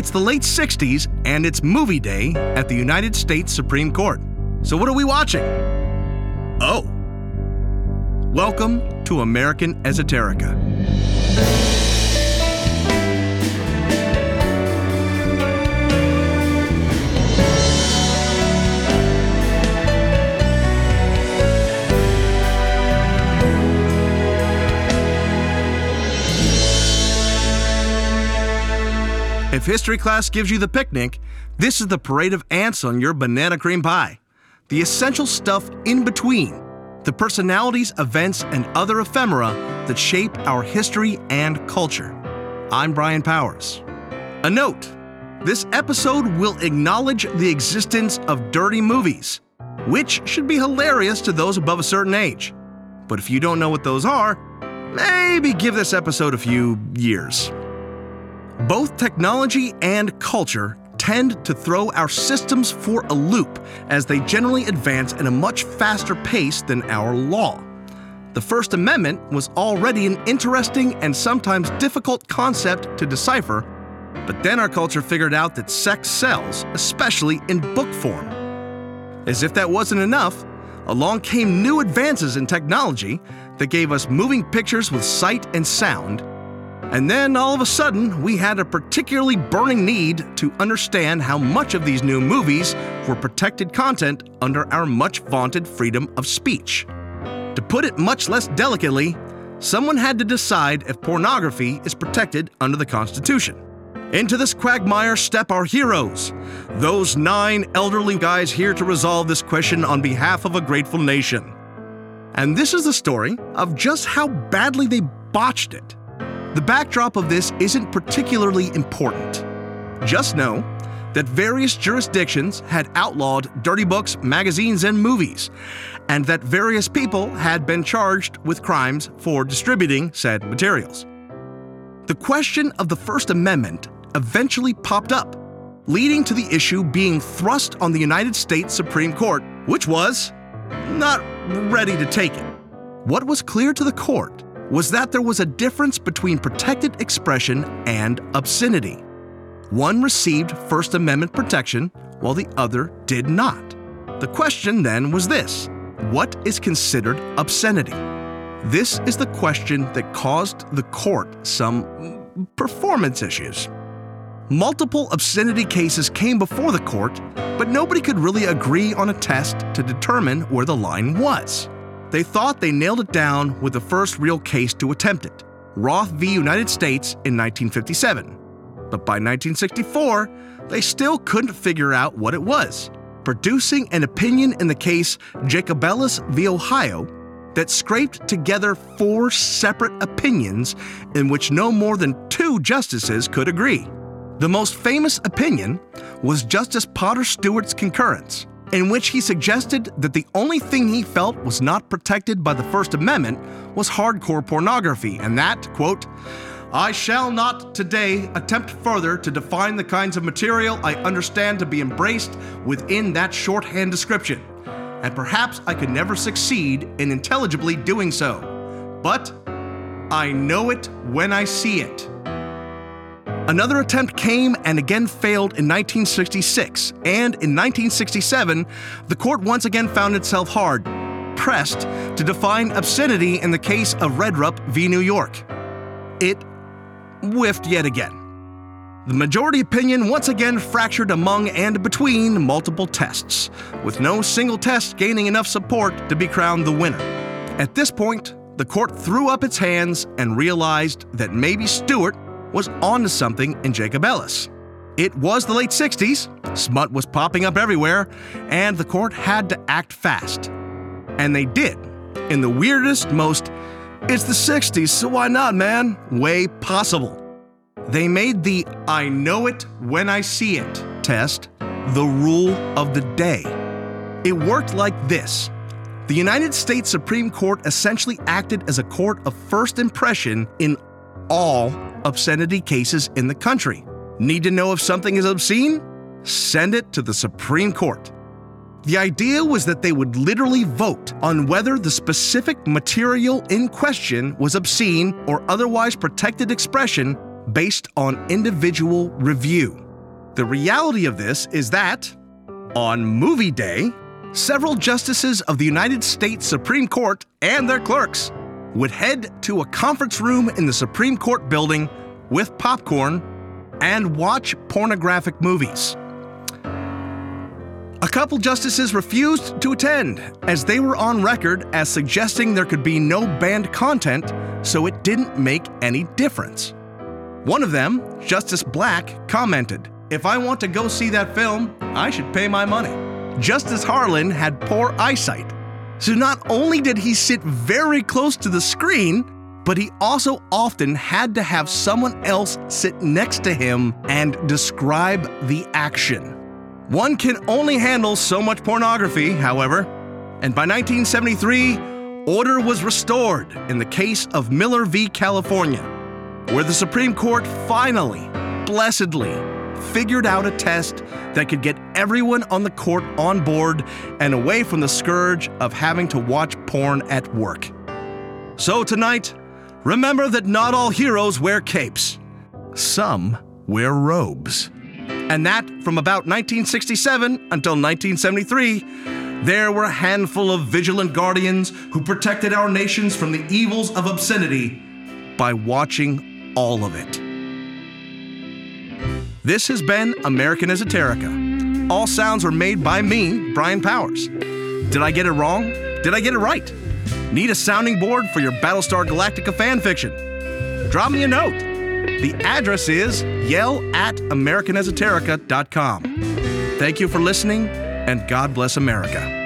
It's the late 60s and it's movie day at the United States Supreme Court. So, what are we watching? Oh. Welcome to American Esoterica. If history class gives you the picnic, this is the parade of ants on your banana cream pie. The essential stuff in between, the personalities, events, and other ephemera that shape our history and culture. I'm Brian Powers. A note this episode will acknowledge the existence of dirty movies, which should be hilarious to those above a certain age. But if you don't know what those are, maybe give this episode a few years. Both technology and culture tend to throw our systems for a loop as they generally advance at a much faster pace than our law. The First Amendment was already an interesting and sometimes difficult concept to decipher, but then our culture figured out that sex sells, especially in book form. As if that wasn't enough, along came new advances in technology that gave us moving pictures with sight and sound and then all of a sudden, we had a particularly burning need to understand how much of these new movies were protected content under our much vaunted freedom of speech. To put it much less delicately, someone had to decide if pornography is protected under the Constitution. Into this quagmire step our heroes, those nine elderly guys here to resolve this question on behalf of a grateful nation. And this is the story of just how badly they botched it. The backdrop of this isn't particularly important. Just know that various jurisdictions had outlawed dirty books, magazines, and movies, and that various people had been charged with crimes for distributing said materials. The question of the First Amendment eventually popped up, leading to the issue being thrust on the United States Supreme Court, which was not ready to take it. What was clear to the court was that there was a difference between protected expression and obscenity. One received First Amendment protection while the other did not. The question then was this What is considered obscenity? This is the question that caused the court some performance issues. Multiple obscenity cases came before the court, but nobody could really agree on a test to determine where the line was. They thought they nailed it down with the first real case to attempt it Roth v. United States in 1957. But by 1964, they still couldn't figure out what it was, producing an opinion in the case Jacobellis v. Ohio that scraped together four separate opinions in which no more than two justices could agree. The most famous opinion was Justice Potter Stewart's concurrence, in which he suggested that the only thing he felt was not protected by the First Amendment was hardcore pornography, and that, quote, I shall not today attempt further to define the kinds of material I understand to be embraced within that shorthand description, and perhaps I could never succeed in intelligibly doing so. But I know it when I see it. Another attempt came and again failed in 1966, and in 1967, the court once again found itself hard pressed to define obscenity in the case of Redrup v. New York. It whiffed yet again. The majority opinion once again fractured among and between multiple tests, with no single test gaining enough support to be crowned the winner. At this point, the court threw up its hands and realized that maybe Stewart was onto something in Jacobellis. It was the late 60s, smut was popping up everywhere, and the court had to act fast. And they did, in the weirdest, most, it's the 60s, so why not, man, way possible. They made the I know it when I see it test the rule of the day. It worked like this the United States Supreme Court essentially acted as a court of first impression in all obscenity cases in the country. Need to know if something is obscene? Send it to the Supreme Court. The idea was that they would literally vote on whether the specific material in question was obscene or otherwise protected expression based on individual review. The reality of this is that, on movie day, several justices of the United States Supreme Court and their clerks would head to a conference room in the Supreme Court building with popcorn and watch pornographic movies. A couple justices refused to attend, as they were on record as suggesting there could be no banned content, so it didn't make any difference. One of them, Justice Black, commented, If I want to go see that film, I should pay my money. Justice Harlan had poor eyesight, so not only did he sit very close to the screen, but he also often had to have someone else sit next to him and describe the action. One can only handle so much pornography, however, and by 1973, order was restored in the case of Miller v. California, where the Supreme Court finally, blessedly, figured out a test that could get everyone on the court on board and away from the scourge of having to watch porn at work. So tonight, remember that not all heroes wear capes, some wear robes and that from about 1967 until 1973, there were a handful of vigilant guardians who protected our nations from the evils of obscenity by watching all of it. This has been American Esoterica. All sounds were made by me, Brian Powers. Did I get it wrong? Did I get it right? Need a sounding board for your Battlestar Galactica fanfiction? Drop me a note. The address is yell at AmericanEsoterica.com. Thank you for listening, and God bless America.